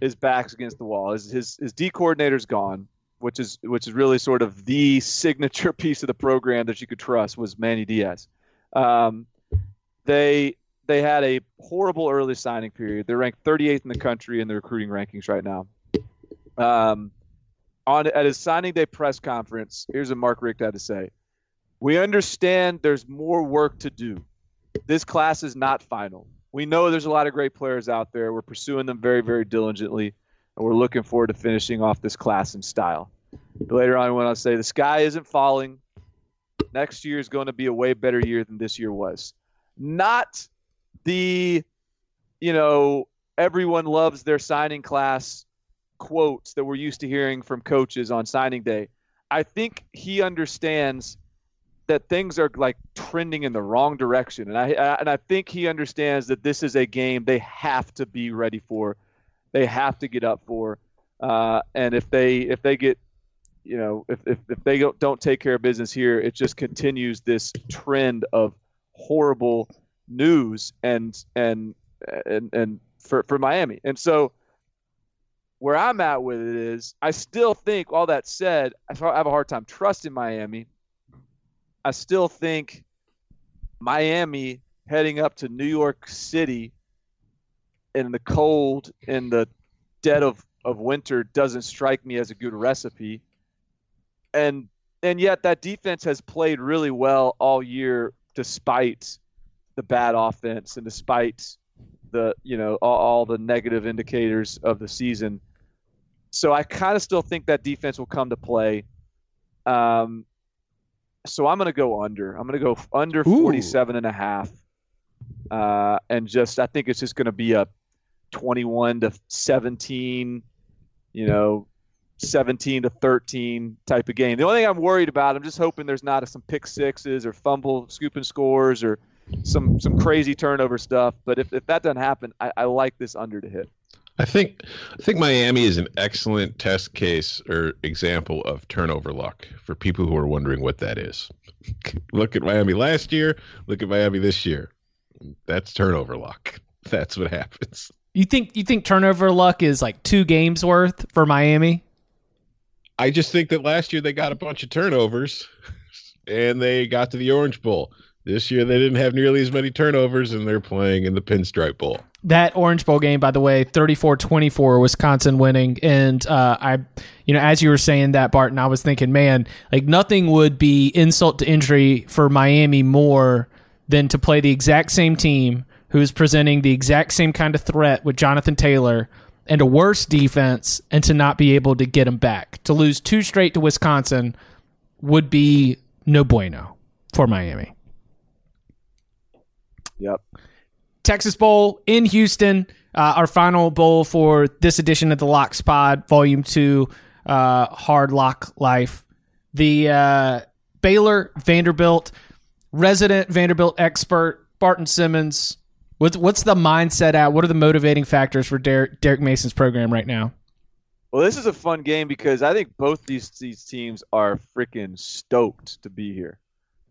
Speaker 4: his back's against the wall. His his, his D coordinator's gone, which is which is really sort of the signature piece of the program that you could trust was Manny Diaz. Um, they they had a horrible early signing period. They're ranked 38th in the country in the recruiting rankings right now. Um, on at his signing day press conference, here's what Mark Richt had to say: "We understand there's more work to do. This class is not final. We know there's a lot of great players out there. We're pursuing them very, very diligently, and we're looking forward to finishing off this class in style." But later on, when I say the sky isn't falling, next year is going to be a way better year than this year was. Not the, you know, everyone loves their signing class quotes that we're used to hearing from coaches on signing day. I think he understands that things are like trending in the wrong direction, and I, I and I think he understands that this is a game they have to be ready for, they have to get up for, uh, and if they if they get you know, if, if, if they don't take care of business here, it just continues this trend of horrible news and and and and for for Miami. And so where I'm at with it is, I still think all that said, I have a hard time trusting Miami. I still think Miami heading up to New York City in the cold in the dead of, of winter doesn't strike me as a good recipe and and yet that defense has played really well all year despite the bad offense and despite the you know all, all the negative indicators of the season. So I kind of still think that defense will come to play. Um, so I'm going to go under. I'm going to go under Ooh. 47 and a half. Uh, and just I think it's just going to be a 21 to 17, you know, 17 to 13 type of game. The only thing I'm worried about, I'm just hoping there's not some pick sixes or fumble scooping scores or some some crazy turnover stuff. But if, if that doesn't happen, I, I like this under to hit.
Speaker 3: I think I think Miami is an excellent test case or example of turnover luck for people who are wondering what that is. look at Miami last year, look at Miami this year. That's turnover luck. That's what happens.
Speaker 2: You think you think turnover luck is like two games worth for Miami?
Speaker 3: I just think that last year they got a bunch of turnovers and they got to the Orange Bowl. This year they didn't have nearly as many turnovers and they're playing in the Pinstripe Bowl.
Speaker 2: That Orange Bowl game, by the way, 34-24, Wisconsin winning. And uh, I, you know, as you were saying that, Barton, I was thinking, man, like nothing would be insult to injury for Miami more than to play the exact same team who is presenting the exact same kind of threat with Jonathan Taylor – and a worse defense and to not be able to get them back. To lose two straight to Wisconsin would be no bueno for Miami.
Speaker 4: Yep.
Speaker 2: Texas Bowl in Houston, uh, our final bowl for this edition of the Lock Pod, Volume 2, uh, Hard Lock Life. The uh, Baylor Vanderbilt resident Vanderbilt expert, Barton Simmons, What's what's the mindset at? What are the motivating factors for Derek, Derek Mason's program right now?
Speaker 4: Well, this is a fun game because I think both these these teams are freaking stoked to be here.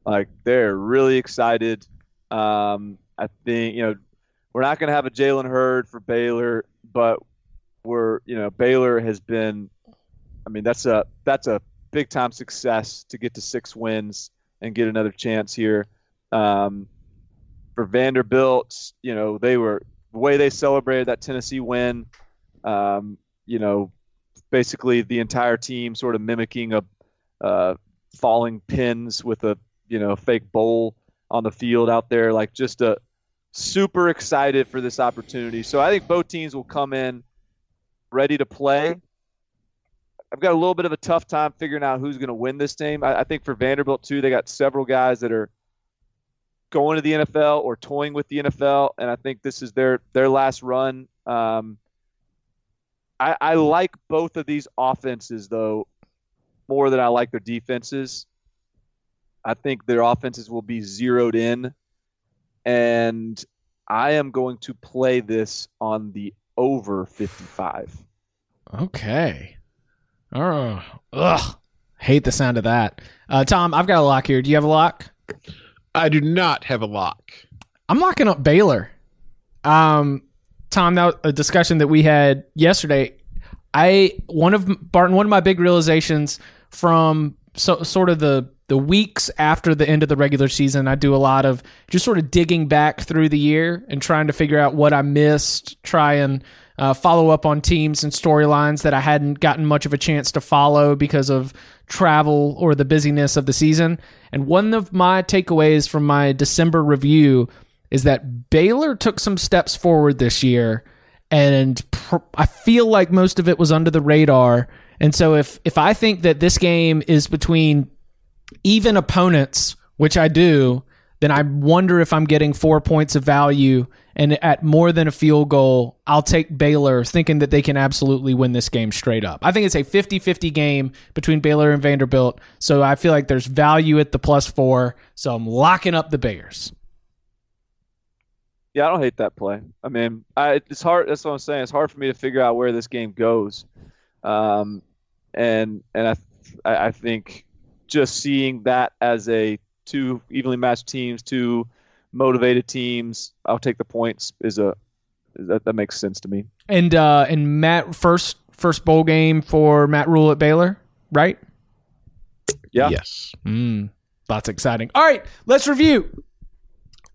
Speaker 4: Like they're really excited. Um, I think you know we're not going to have a Jalen Hurd for Baylor, but we're you know Baylor has been. I mean that's a that's a big time success to get to six wins and get another chance here. Um, for Vanderbilt, you know, they were the way they celebrated that Tennessee win. Um, you know, basically the entire team sort of mimicking a uh, falling pins with a you know fake bowl on the field out there, like just a super excited for this opportunity. So I think both teams will come in ready to play. I've got a little bit of a tough time figuring out who's going to win this game. I, I think for Vanderbilt too, they got several guys that are going to the NFL or toying with the NFL, and I think this is their their last run. Um, I, I like both of these offenses though more than I like their defenses. I think their offenses will be zeroed in, and I am going to play this on the over 55.
Speaker 2: Okay. Oh, ugh. Hate the sound of that. Uh, Tom, I've got a lock here. Do you have a lock?
Speaker 3: I do not have a lock.
Speaker 2: I'm locking up Baylor. Um, Tom, that was a discussion that we had yesterday. I one of Barton, one of my big realizations from so, sort of the the weeks after the end of the regular season, I do a lot of just sort of digging back through the year and trying to figure out what I missed, try and uh, follow up on teams and storylines that I hadn't gotten much of a chance to follow because of travel or the busyness of the season. And one of my takeaways from my December review is that Baylor took some steps forward this year, and pr- I feel like most of it was under the radar. And so if if I think that this game is between even opponents, which I do, then I wonder if I'm getting four points of value. And at more than a field goal, I'll take Baylor thinking that they can absolutely win this game straight up. I think it's a 50 50 game between Baylor and Vanderbilt. So I feel like there's value at the plus four. So I'm locking up the Bears.
Speaker 4: Yeah, I don't hate that play. I mean, I, it's hard. That's what I'm saying. It's hard for me to figure out where this game goes, um, and and I I think just seeing that as a two evenly matched teams, two motivated teams, I'll take the points. Is a that, that makes sense to me.
Speaker 2: And uh, and Matt first first bowl game for Matt Rhule at Baylor, right?
Speaker 4: Yeah.
Speaker 3: Yes.
Speaker 2: Mm, that's exciting. All right, let's review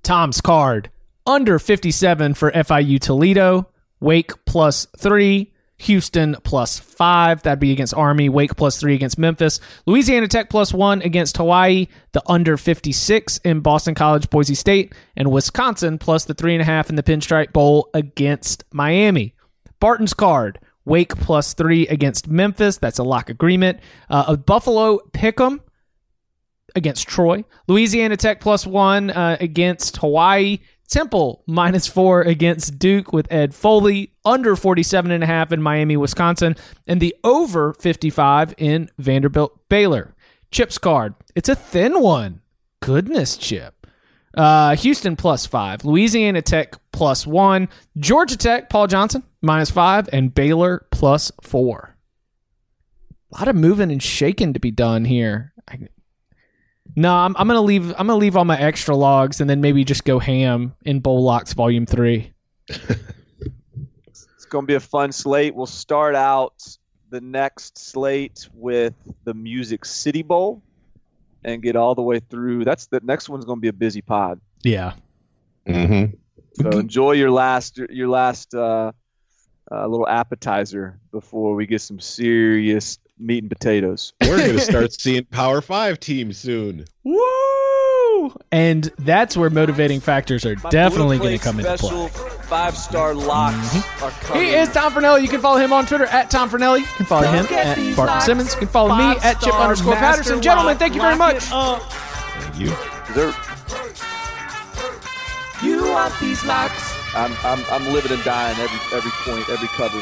Speaker 2: Tom's card under 57 for FIU Toledo, Wake plus three, Houston plus five. That'd be against Army. Wake plus three against Memphis. Louisiana Tech plus one against Hawaii. The under 56 in Boston College, Boise State. And Wisconsin plus the three and a half in the Pinstripe Bowl against Miami. Barton's card. Wake plus three against Memphis. That's a lock agreement. Uh, a Buffalo Pick'em against Troy. Louisiana Tech plus one uh, against Hawaii. Temple minus four against Duke with Ed Foley, under 47 and a half in Miami, Wisconsin, and the over 55 in Vanderbilt Baylor. Chips card. It's a thin one. Goodness, Chip. Uh, Houston plus five, Louisiana Tech plus one, Georgia Tech, Paul Johnson minus five, and Baylor plus four. A lot of moving and shaking to be done here. I, no, I'm, I'm gonna leave. I'm gonna leave all my extra logs and then maybe just go ham in Bowl Locks Volume Three.
Speaker 4: It's going to be a fun slate. We'll start out the next slate with the Music City Bowl and get all the way through. That's the next one's going to be a busy pod.
Speaker 2: Yeah,
Speaker 3: Mm-hmm.
Speaker 4: So enjoy your last your last uh, uh, little appetizer before we get some serious meat and potatoes.
Speaker 3: We're going to start seeing Power Five teams soon.
Speaker 2: woo! And that's where motivating factors are
Speaker 4: My
Speaker 2: definitely going to come into
Speaker 4: special
Speaker 2: play.
Speaker 4: Five star locks mm-hmm. are coming.
Speaker 2: He is Tom Fornelli. You can follow him on Twitter at Tom Fornelli. You can follow him at Barton Simmons. You can follow me at Chip underscore Patterson. Gentlemen, thank you very much.
Speaker 3: Thank you.
Speaker 4: There-
Speaker 6: You want these locks?
Speaker 4: I'm, I'm, I'm living and dying every every point, every cover.